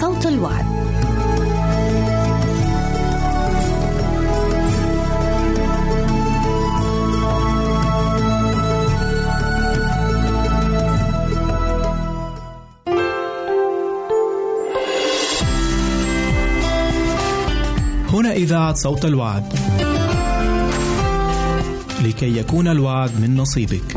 صوت الوعد. هنا إذاعة صوت الوعد. لكي يكون الوعد من نصيبك.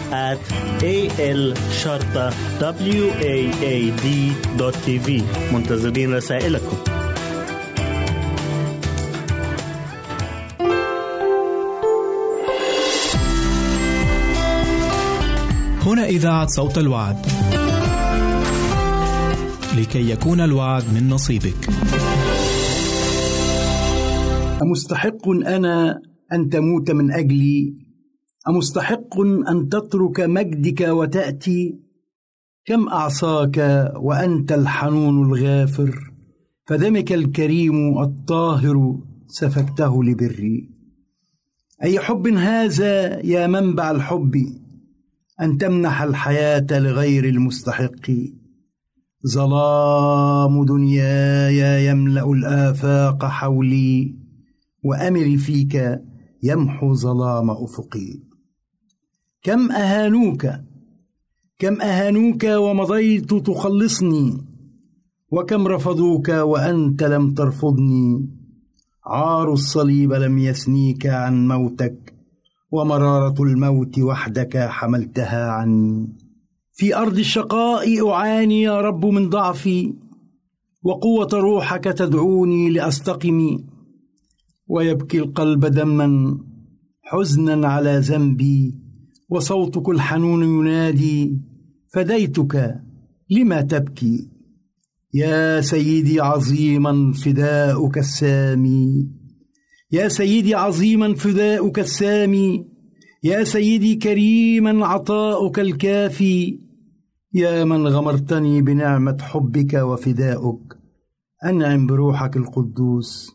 at A L شرطة W A A D دوت تي في منتظرين رسائلكم هنا إذاعة صوت الوعد. لكي يكون الوعد من نصيبك. أمستحق أنا أن تموت من أجلي أمستحق أن تترك مجدك وتأتي كم أعصاك وأنت الحنون الغافر؟ فدمك الكريم الطاهر سفكته لبري. أي حب هذا يا منبع الحب؟ أن تمنح الحياة لغير المستحق. ظلام دنياي يملأ الآفاق حولي وأمري فيك يمحو ظلام أفقي. كم أهانوك؟ كم أهانوك ومضيت تخلصني؟ وكم رفضوك وأنت لم ترفضني؟ عار الصليب لم يسنيك عن موتك ومرارة الموت وحدك حملتها عني. في أرض الشقاء أعاني يا رب من ضعفي وقوة روحك تدعوني لأستقم. ويبكي القلب دما حزنا على ذنبي وصوتك الحنون ينادي فديتك لما تبكي. يا سيدي عظيما فداؤك السامي. يا سيدي عظيما فداؤك السامي. يا سيدي كريما عطاؤك الكافي. يا من غمرتني بنعمة حبك وفداؤك. أنعم بروحك القدوس.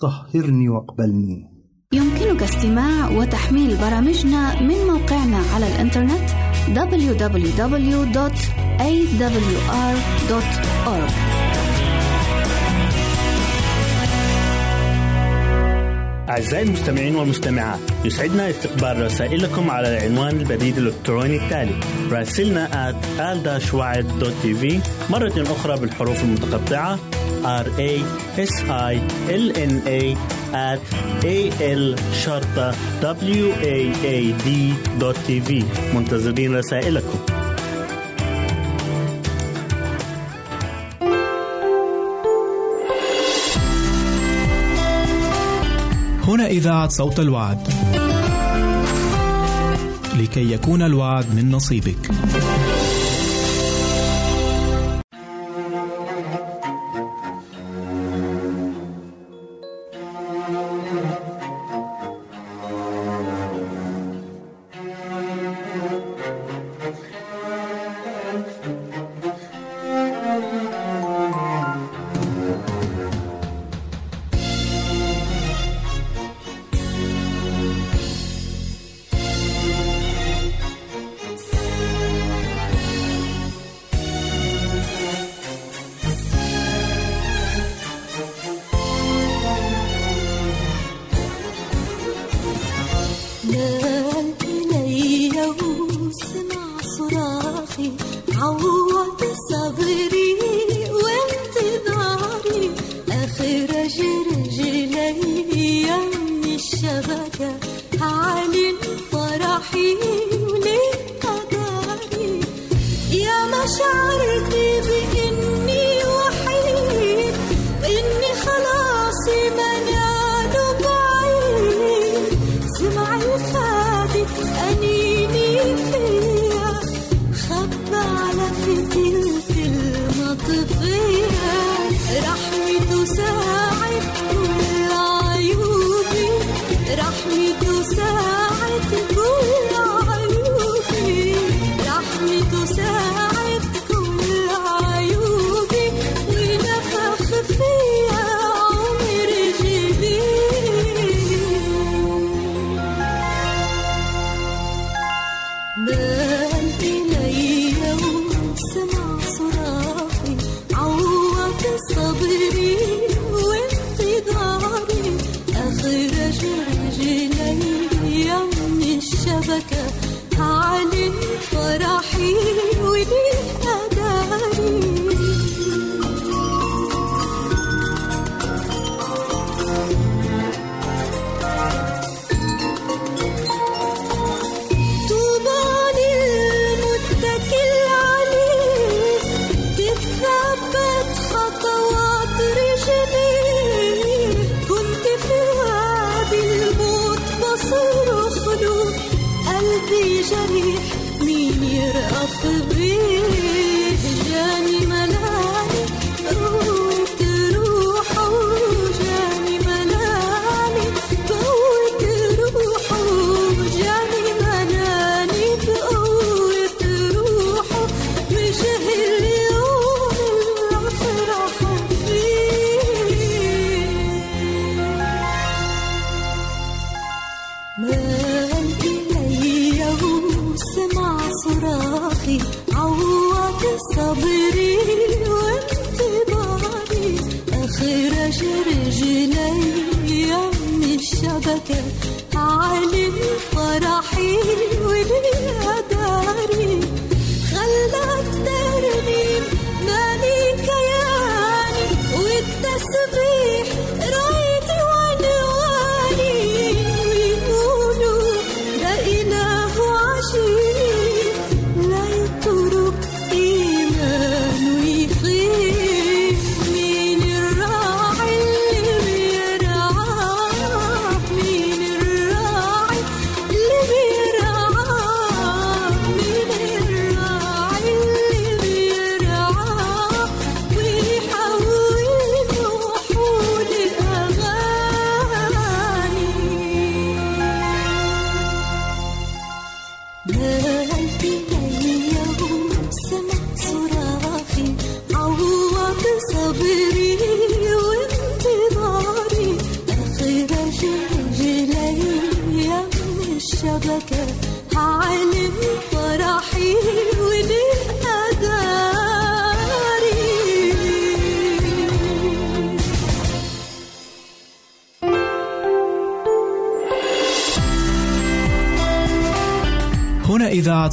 طهرني واقبلني. يمكنك استماع وتحميل برامجنا من موقعنا على الإنترنت www.awr.org أعزائي المستمعين والمستمعات يسعدنا استقبال رسائلكم على العنوان البريد الإلكتروني التالي راسلنا at مرة أخرى بالحروف المتقطعة R A S I L N A at A L شرطة W A A D تي في منتظرين رسائلكم هنا إذاعة صوت الوعد. لكي يكون الوعد من نصيبك.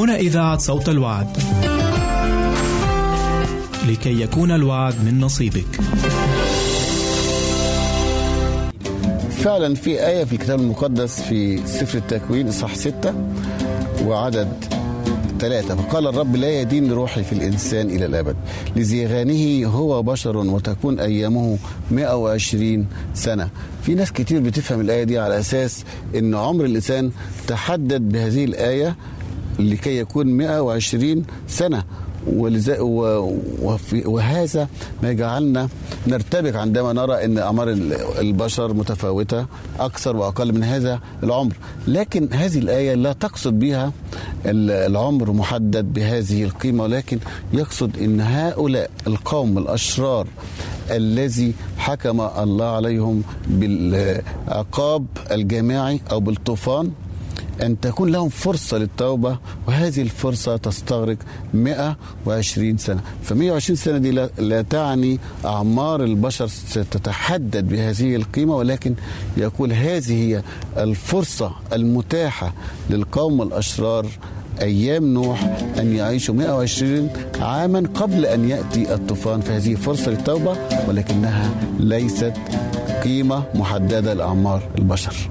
هنا إذاعة صوت الوعد. لكي يكون الوعد من نصيبك. فعلا في آية في الكتاب المقدس في سفر التكوين إصحاح ستة وعدد ثلاثة فقال الرب لا يدين روحي في الإنسان إلى الأبد لزيغانه هو بشر وتكون أيامه 120 سنة في ناس كتير بتفهم الآية دي على أساس أن عمر الإنسان تحدد بهذه الآية لكي يكون 120 سنة. وهذا ما يجعلنا نرتبك عندما نرى إن اعمار ال- البشر متفاوتة أكثر وأقل من هذا العمر. لكن هذه الآية لا تقصد بها ال- العمر محدد بهذه القيمة ولكن يقصد إن هؤلاء القوم الأشرار الذي حكم الله عليهم بالعقاب الجماعي أو بالطوفان أن تكون لهم فرصة للتوبة وهذه الفرصة تستغرق 120 سنة. ف 120 سنة دي لا, تعني أعمار البشر ستتحدد بهذه القيمة ولكن يقول هذه هي الفرصة المتاحة للقوم الأشرار أيام نوح أن يعيشوا 120 عاما قبل أن يأتي الطوفان. فهذه فرصة للتوبة ولكنها ليست قيمة محددة لأعمار البشر.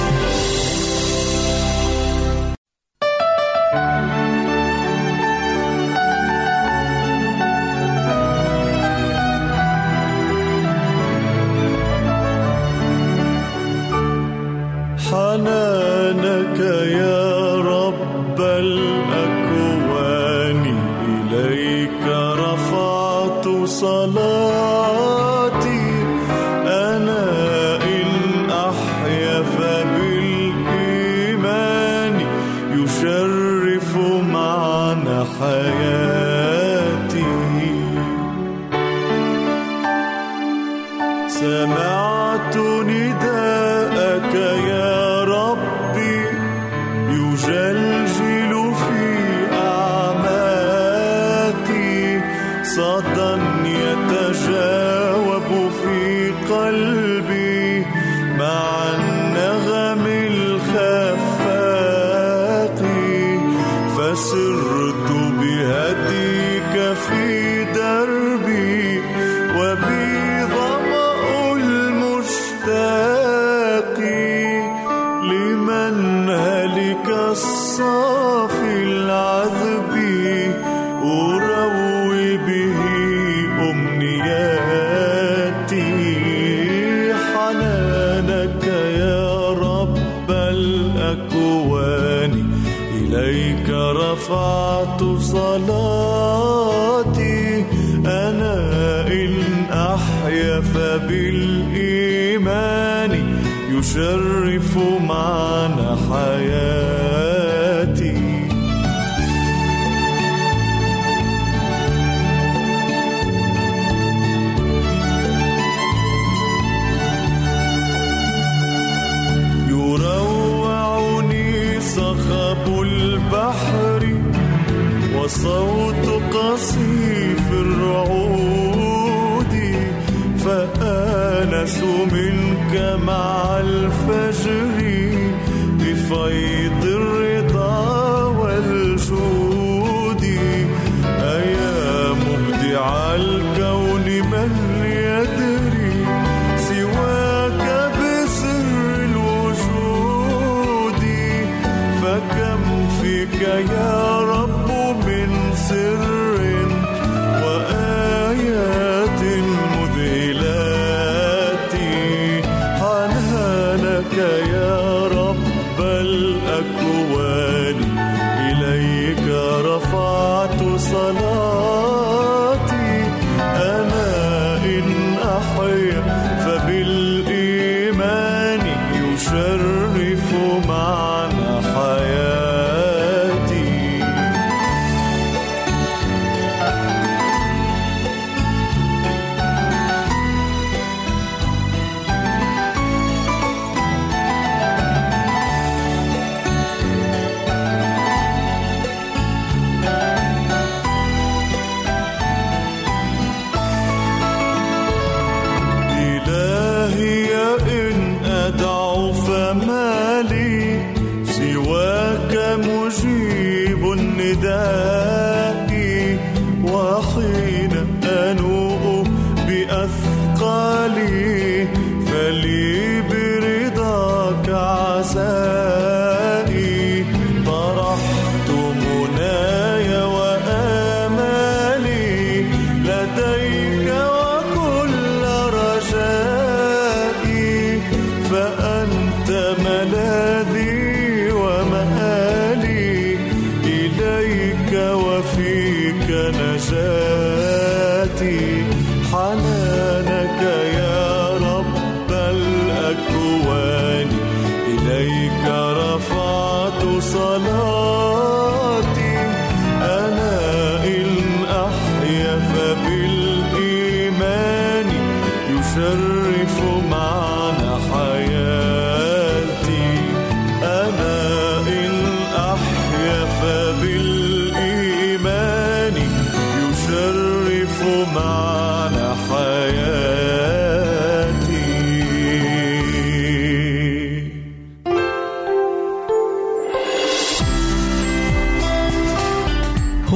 See. Düşer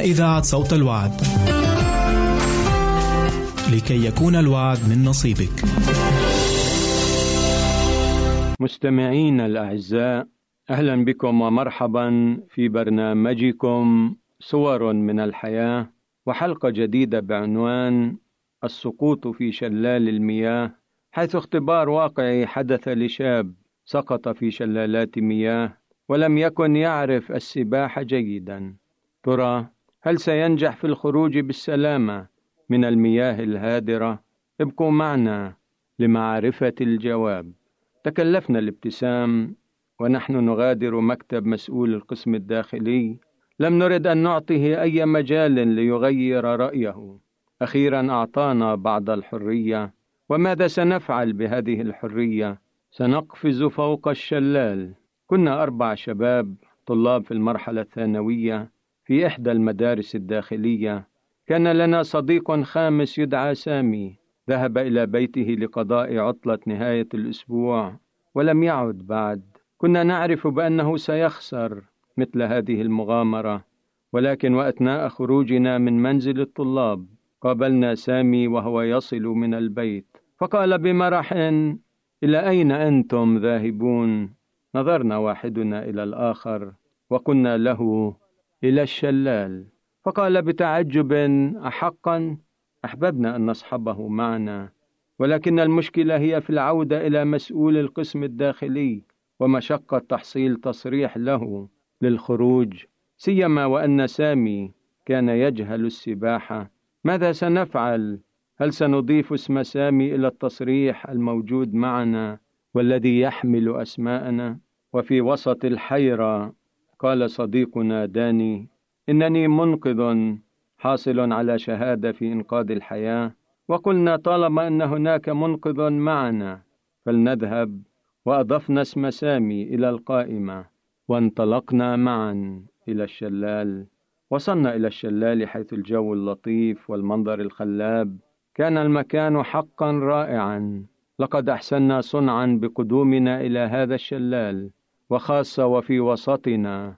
إذاعة صوت الوعد. لكي يكون الوعد من نصيبك. مستمعين الأعزاء أهلا بكم ومرحبا في برنامجكم صور من الحياة وحلقة جديدة بعنوان السقوط في شلال المياه حيث اختبار واقعي حدث لشاب سقط في شلالات مياه ولم يكن يعرف السباحة جيدا ترى هل سينجح في الخروج بالسلامة من المياه الهادرة؟ ابقوا معنا لمعرفة الجواب. تكلفنا الابتسام ونحن نغادر مكتب مسؤول القسم الداخلي. لم نرد أن نعطيه أي مجال ليغير رأيه. أخيرا أعطانا بعض الحرية. وماذا سنفعل بهذه الحرية؟ سنقفز فوق الشلال. كنا أربع شباب طلاب في المرحلة الثانوية. في إحدى المدارس الداخلية كان لنا صديق خامس يدعى سامي. ذهب إلى بيته لقضاء عطلة نهاية الأسبوع ولم يعد بعد. كنا نعرف بأنه سيخسر مثل هذه المغامرة ولكن وأثناء خروجنا من منزل الطلاب قابلنا سامي وهو يصل من البيت. فقال بمرح إلى أين أنتم ذاهبون؟ نظرنا واحدنا إلى الآخر وقلنا له إلى الشلال فقال بتعجب أحقا أحببنا أن نصحبه معنا ولكن المشكلة هي في العودة إلى مسؤول القسم الداخلي ومشقة تحصيل تصريح له للخروج سيما وأن سامي كان يجهل السباحة ماذا سنفعل؟ هل سنضيف اسم سامي إلى التصريح الموجود معنا والذي يحمل أسماءنا؟ وفي وسط الحيرة قال صديقنا داني إنني منقذ حاصل على شهادة في إنقاذ الحياة وقلنا طالما أن هناك منقذ معنا فلنذهب وأضفنا اسم سامي إلى القائمة وانطلقنا معا إلى الشلال. وصلنا إلى الشلال حيث الجو اللطيف والمنظر الخلاب. كان المكان حقا رائعا. لقد أحسنا صنعا بقدومنا إلى هذا الشلال. وخاصة وفي وسطنا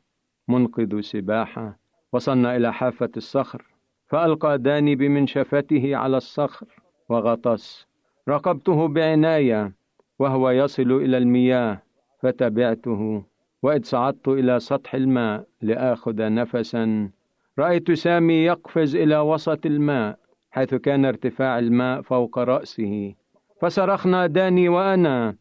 منقذ سباحة وصلنا إلى حافة الصخر فألقى داني بمنشفته على الصخر وغطس. راقبته بعناية وهو يصل إلى المياه فتبعته وإذ صعدت إلى سطح الماء لآخذ نفسا. رأيت سامي يقفز إلى وسط الماء حيث كان ارتفاع الماء فوق رأسه. فصرخنا داني وأنا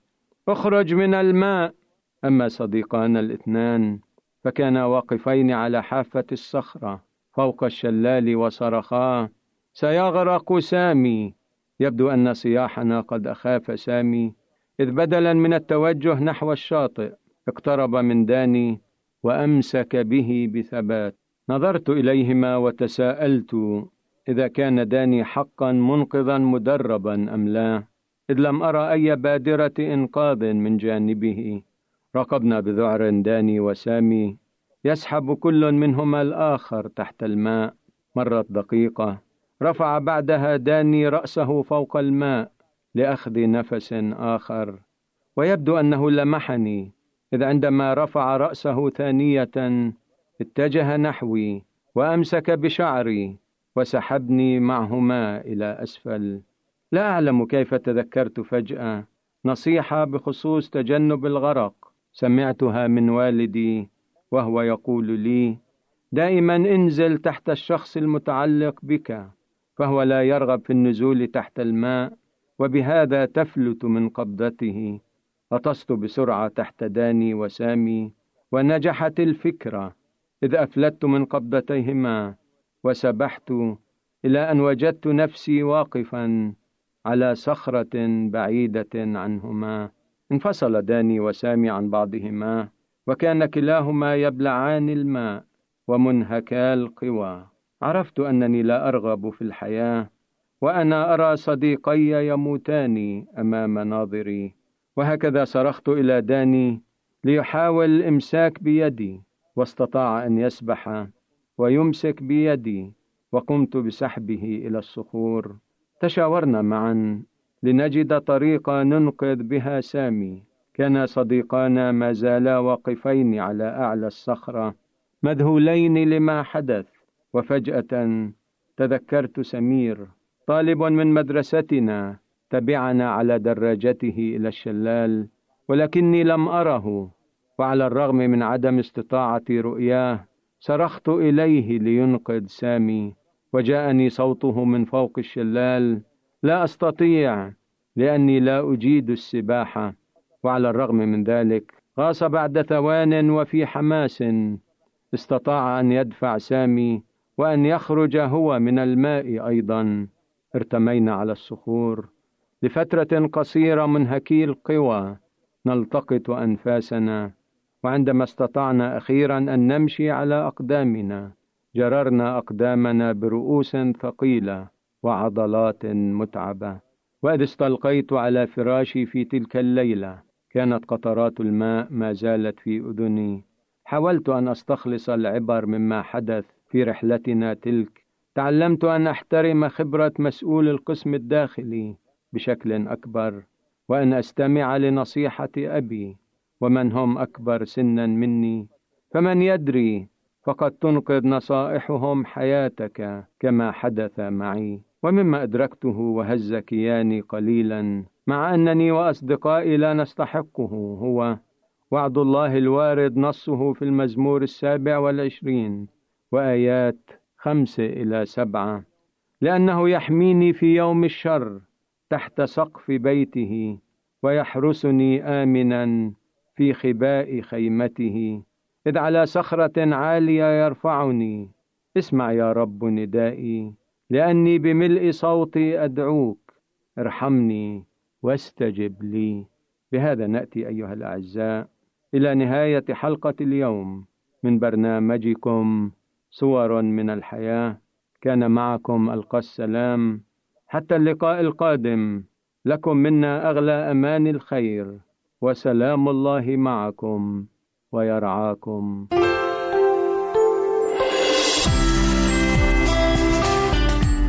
اخرج من الماء! أما صديقانا الاثنان فكانا واقفين على حافة الصخرة فوق الشلال وصرخا سيغرق سامي. يبدو أن صياحنا قد أخاف سامي إذ بدلا من التوجه نحو الشاطئ اقترب من داني وأمسك به بثبات. نظرت إليهما وتساءلت إذا كان داني حقا منقذا مدربا أم لا؟ إذ لم أرى أي بادرة إنقاذ من جانبه. رقبنا بذعر داني وسامي يسحب كل منهما الآخر تحت الماء. مرت دقيقة. رفع بعدها داني رأسه فوق الماء لأخذ نفس آخر. ويبدو أنه لمحني إذ عندما رفع رأسه ثانية اتجه نحوي وأمسك بشعري وسحبني معهما إلى أسفل. لا أعلم كيف تذكرت فجأة نصيحة بخصوص تجنب الغرق. سمعتها من والدي وهو يقول لي دائما انزل تحت الشخص المتعلق بك فهو لا يرغب في النزول تحت الماء وبهذا تفلت من قبضته. غطست بسرعة تحت داني وسامي ونجحت الفكرة إذ أفلت من قبضتيهما وسبحت إلى أن وجدت نفسي واقفا على صخرة بعيدة عنهما. انفصل داني وسامي عن بعضهما وكان كلاهما يبلعان الماء ومنهكا القوى. عرفت أنني لا أرغب في الحياة وأنا أرى صديقي يموتان أمام ناظري. وهكذا صرخت إلى داني ليحاول الإمساك بيدي واستطاع أن يسبح ويمسك بيدي وقمت بسحبه إلى الصخور. تشاورنا معا لنجد طريقة ننقذ بها سامي. كان صديقانا ما زالا واقفين على أعلى الصخرة مذهولين لما حدث. وفجأة تذكرت سمير طالب من مدرستنا تبعنا على دراجته إلى الشلال ولكني لم أره. وعلى الرغم من عدم استطاعتي رؤياه صرخت إليه لينقذ سامي. وجاءني صوته من فوق الشلال لا أستطيع لأني لا أجيد السباحة وعلى الرغم من ذلك غاص بعد ثوان وفي حماس. استطاع أن يدفع سامي وأن يخرج هو من الماء أيضا. ارتمينا على الصخور لفترة قصيرة منهكي القوى. نلتقط أنفاسنا وعندما استطعنا أخيرا أن نمشي على أقدامنا جررنا أقدامنا برؤوس ثقيلة. وعضلات متعبة. وإذ استلقيت على فراشي في تلك الليلة كانت قطرات الماء ما زالت في أذني. حاولت أن أستخلص العبر مما حدث في رحلتنا تلك. تعلمت أن أحترم خبرة مسؤول القسم الداخلي بشكل أكبر وأن أستمع لنصيحة أبي. ومن هم أكبر سنا مني؟ فمن يدري فقد تنقذ نصائحهم حياتك كما حدث معي. ومما أدركته وهز كياني قليلا مع أنني وأصدقائي لا نستحقه هو وعد الله الوارد نصه في المزمور السابع والعشرين وآيات خمسة إلى سبعة لأنه يحميني في يوم الشر تحت سقف بيته ويحرسني آمنا في خباء خيمته. إذ على صخرة عالية يرفعني اسمع يا رب ندائي لأني بملء صوتي أدعوك. ارحمني واستجب لي. بهذا نأتي أيها الأعزاء إلى نهاية حلقة اليوم من برنامجكم صور من الحياة. كان معكم ألقى السلام. حتى اللقاء القادم. لكم منا أغلى أمان الخير. وسلام الله معكم ويرعاكم.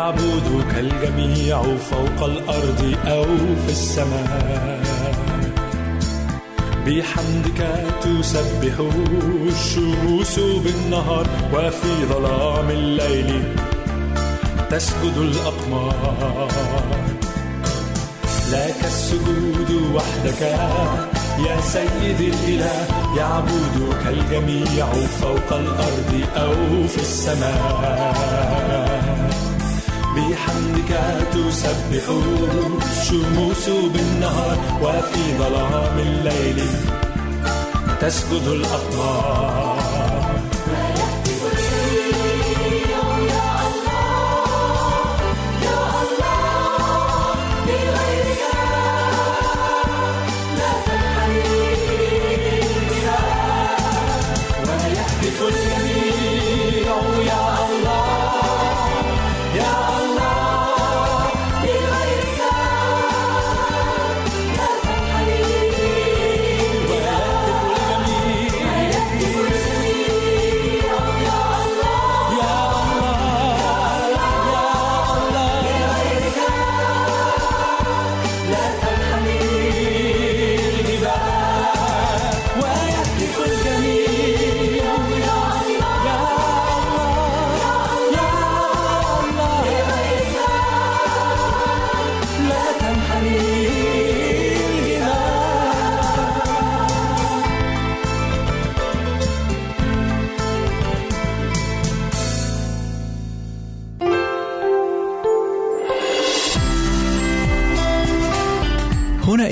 يعبدك الجميع فوق الأرض أو في السماء. بحمدك تسبح الشموس بالنهار وفي ظلام الليل تسجد الأقمار. لك السجود وحدك يا سيد الإله يعبدك الجميع فوق الأرض أو في السماء. بحمدك تسبح الشموس بالنهار وفي ظلام الليل تسجد الأقمار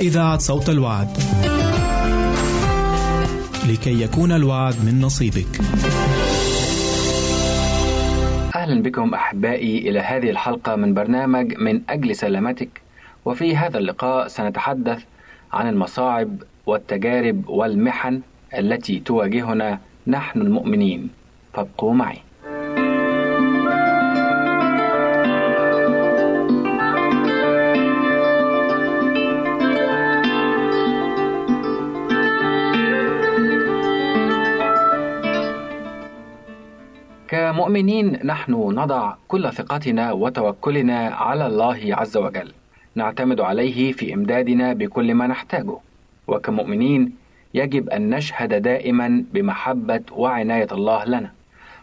إذاعة صوت الوعد. لكي يكون الوعد من نصيبك. أهلا بكم أحبائي إلى هذه الحلقة من برنامج من أجل سلامتك وفي هذا اللقاء سنتحدث عن المصاعب والتجارب والمحن التي تواجهنا نحن المؤمنين فابقوا معي كمؤمنين نحن نضع كل ثقتنا وتوكلنا على الله عز وجل. نعتمد عليه في إمدادنا بكل ما نحتاجه. وكمؤمنين يجب أن نشهد دائما بمحبة وعناية الله لنا.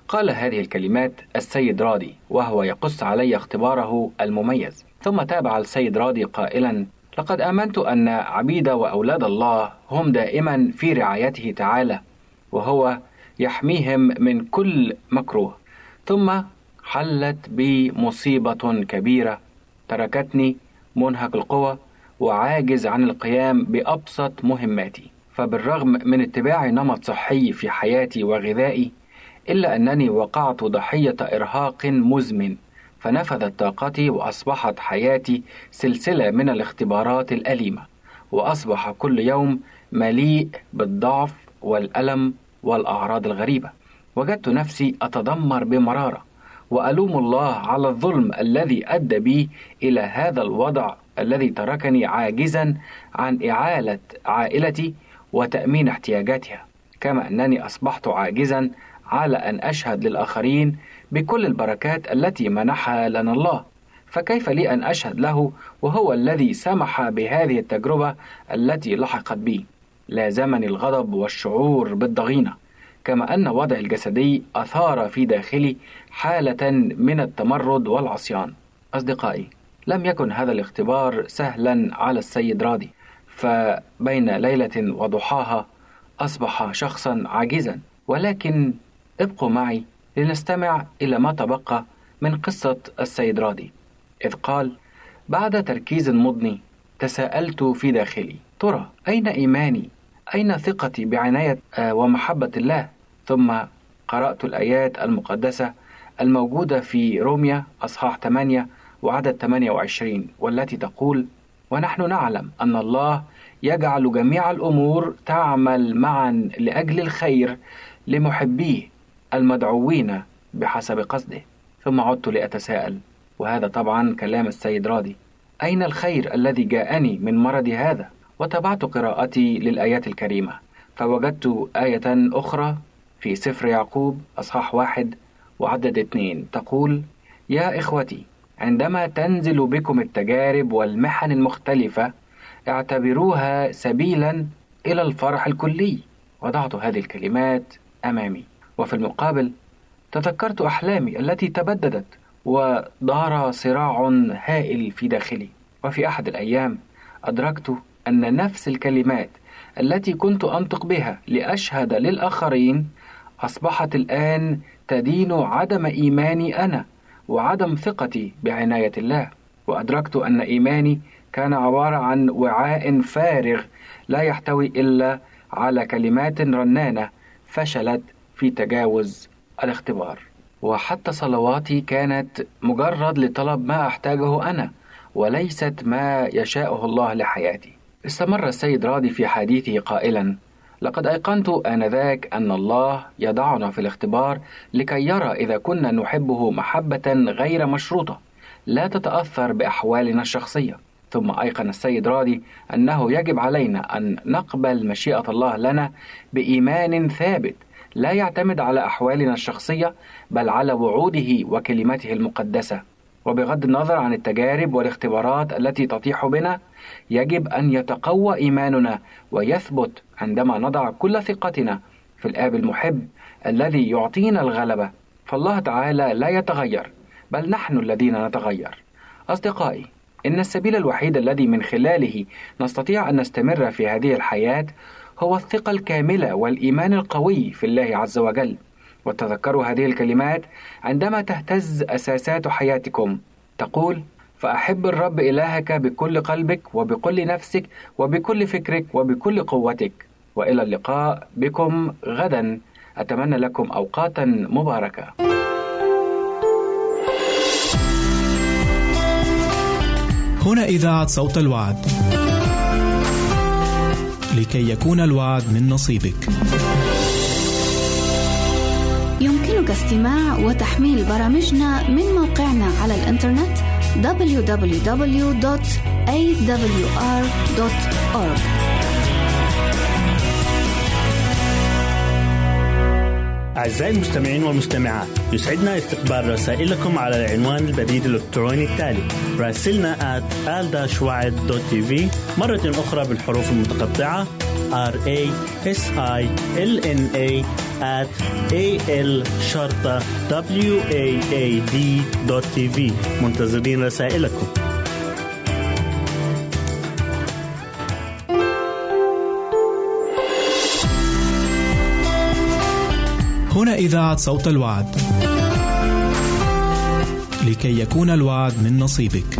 قال هذه الكلمات السيد رادي وهو يقص علي اختباره المميز. ثم تابع السيد رادي قائلا لقد آمنت أن عبيد وأولاد الله هم دائما في رعايته تعالى وهو يحميهم من كل مكروه. ثم حلت بي مصيبة كبيرة. تركتني منهك القوى وعاجز عن القيام بأبسط مهماتي. فبالرغم من اتباع نمط صحي في حياتي وغذائي إلا أنني وقعت ضحية إرهاق مزمن. فنفذت طاقتي وأصبحت حياتي سلسلة من الاختبارات الأليمة. وأصبح كل يوم مليء بالضعف والألم والأعراض الغريبة. وجدت نفسي اتذمر بمرارة وألوم الله على الظلم الذي أدى بي إلى هذا الوضع الذي تركني عاجزا عن إعالة عائلتي وتأمين احتياجاتها. كما أنني أصبحت عاجزا على أن أشهد للآخرين بكل البركات التي منحها لنا الله. فكيف لي أن أشهد له وهو الذي سمح بهذه التجربة التي لحقت بي؟ لازمني الغضب والشعور بالضغينة كما أن وضعي الجسدي أثار في داخلي حالة من التمرد والعصيان. أصدقائي لم يكن هذا الاختبار سهلا على السيد رادي فبين ليلة وضحاها أصبح شخصا عاجزا. ولكن ابقوا معي لنستمع إلى ما تبقى من قصة السيد رادي إذ قال بعد تركيز مضني تساءلت في داخلي ترى أين إيماني؟ أين ثقتي بعناية آه، ومحبة الله؟ ثم قرأت الآيات المقدسة الموجودة في روميا أصحاح 8 وعدد 28 والتي تقول ونحن نعلم أن الله يجعل جميع الأمور تعمل معا لأجل الخير لمحبيه المدعوين بحسب قصده. ثم عدت لأتساءل وهذا طبعا كلام السيد راضي. أين الخير الذي جاءني من مرض هذا؟ وتابعت قراءتي للآيات الكريمة. فوجدت آية أخرى في سفر يعقوب أصحاح واحد وعدد اثنين. تقول يا إخوتي عندما تنزل بكم التجارب والمحن المختلفة اعتبروها سبيلا إلى الفرح الكلي. وضعت هذه الكلمات أمامي. وفي المقابل تذكرت أحلامي التي تبددت ودار صراع هائل في داخلي. وفي أحد الأيام أدركت أن نفس الكلمات التي كنت أنطق بها لأشهد للآخرين أصبحت الآن تدين عدم إيماني أنا وعدم ثقتي بعناية الله. وأدركت أن إيماني كان عبارة عن وعاء فارغ لا يحتوي إلا على كلمات رنانة فشلت في تجاوز الاختبار. وحتى صلواتي كانت مجرد لطلب ما أحتاجه أنا وليست ما يشاءه الله لحياتي. استمر السيد راضي في حديثه قائلا لقد أيقنت آنذاك أن الله يضعنا في الاختبار لكي يرى إذا كنا نحبه محبة غير مشروطة لا تتأثر بأحوالنا الشخصية. ثم أيقن السيد راضي أنه يجب علينا أن نقبل مشيئة الله لنا بإيمان ثابت لا يعتمد على أحوالنا الشخصية بل على وعوده وكلمته المقدسة. وبغض النظر عن التجارب والاختبارات التي تطيح بنا يجب أن يتقوى إيماننا ويثبت عندما نضع كل ثقتنا في الآب المحب الذي يعطينا الغلبة. فالله تعالى لا يتغير بل نحن الذين نتغير. أصدقائي إن السبيل الوحيد الذي من خلاله نستطيع أن نستمر في هذه الحياة هو الثقة الكاملة والإيمان القوي في الله عز وجل. وتذكروا هذه الكلمات عندما تهتز أساسات حياتكم تقول فأحب الرب إلهك بكل قلبك وبكل نفسك وبكل فكرك وبكل قوتك وإلى اللقاء بكم غدا أتمنى لكم أوقاتا مباركة هنا إذاعة صوت الوعد. لكي يكون الوعد من نصيبك. يمكنك استماع وتحميل برامجنا من موقعنا على الإنترنت www.awr.org أعزائي المستمعين والمستمعات يسعدنا استقبال رسائلكم على العنوان البريد الإلكتروني التالي راسلنا at مرة أخرى بالحروف المتقطعة r a s i l n a at a l شرطة w a a d tv منتظرين رسائلكم هنا إذاعة صوت الوعد. لكي يكون الوعد من نصيبك.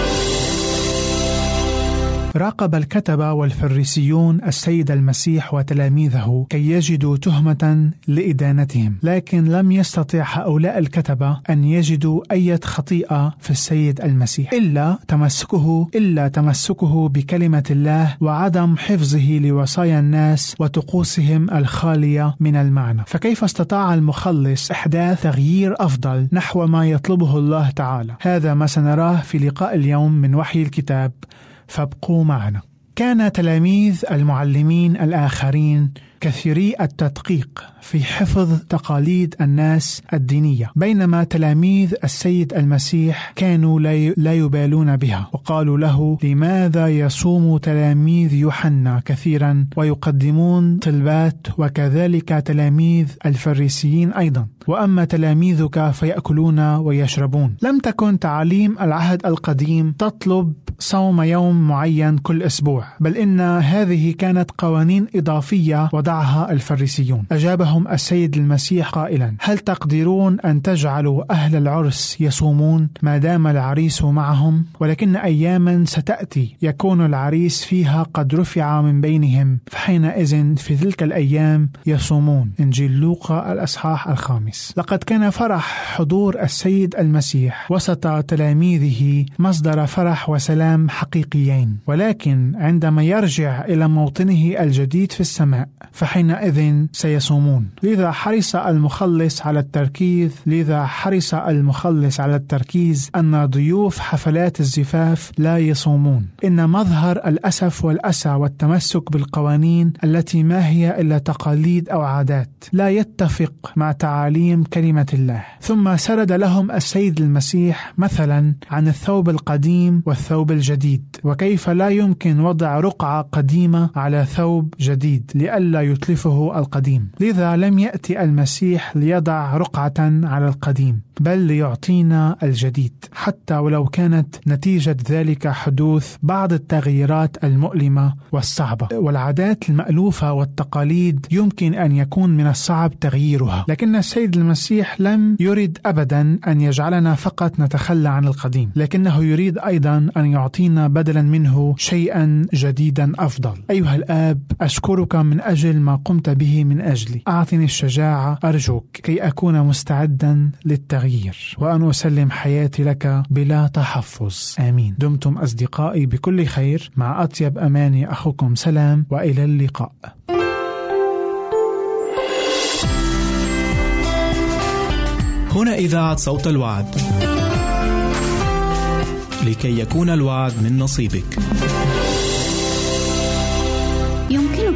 راقب الكتبة والفريسيون السيد المسيح وتلاميذه كي يجدوا تهمة لإدانتهم، لكن لم يستطع هؤلاء الكتبة أن يجدوا أي خطيئة في السيد المسيح. إلا تمسكه إلا تمسكه بكلمة الله وعدم حفظه لوصايا الناس وطقوسهم الخالية من المعنى، فكيف استطاع المخلص إحداث تغيير أفضل نحو ما يطلبه الله تعالى؟ هذا ما سنراه في لقاء اليوم من وحي الكتاب فابقوا معنا. كان تلاميذ المعلمين الآخرين كثيري التدقيق في حفظ تقاليد الناس الدينية بينما تلاميذ السيد المسيح كانوا لا يبالون بها وقالوا له لماذا يصوم تلاميذ يوحنا كثيرا ويقدمون طلبات وكذلك تلاميذ الفريسيين أيضا؟ وأما تلاميذك فيأكلون ويشربون. لم تكن تعاليم العهد القديم تطلب صوم يوم معين كل أسبوع بل إن هذه كانت قوانين إضافية وضعها الفريسيون. أجابهم السيد المسيح قائلا هل تقدرون أن تجعلوا أهل العرس يصومون ما دام العريس معهم؟ ولكن أياما ستأتي يكون العريس فيها قد رفع من بينهم فحينئذ في تلك الأيام يصومون. إنجيل لوقا الأصحاح الخامس. لقد كان فرح حضور السيد المسيح وسط تلاميذه مصدر فرح وسلام حقيقيين ولكن عندما يرجع إلى موطنه الجديد في السماء فحينئذ سيصومون. لذا حرص المخلص على التركيز لذا حرص المخلص على التركيز أن ضيوف حفلات الزفاف لا يصومون. إن مظهر الأسف والأسى والتمسك بالقوانين التي ما هي إلا تقاليد أو عادات لا يتفق مع تعاليم كلمة الله. ثم سرد لهم السيد المسيح مثلا عن الثوب القديم والثوب الجديد. وكيف لا يمكن وضع رقعة قديمة على ثوب جديد لئلا يتلفه القديم. لذا لم يأتي المسيح ليضع رقعة على القديم بل ليعطينا الجديد. حتى ولو كانت نتيجة ذلك حدوث بعض التغييرات المؤلمة والصعبة والعادات المألوفة والتقاليد يمكن أن يكون من الصعب تغييرها. لكن السيد المسيح لم يرد أبدا أن يجعلنا فقط نتخلى عن القديم لكنه يريد أيضا أن يعطينا بدلا منه شيئا جديدا أفضل. أيها الآب أشكرك من أجل ما قمت به من أجلي. أعطني الشجاعة أرجوك كي أكون مستعدا للتغيير وأن أسلم حياتي لك بلا تحفظ. آمين. دمتم أصدقائي بكل خير. مع أطيب أماني أخوكم سلام وإلى اللقاء. هنا إذاعة صوت الوعد. لكي يكون الوعد من نصيبك.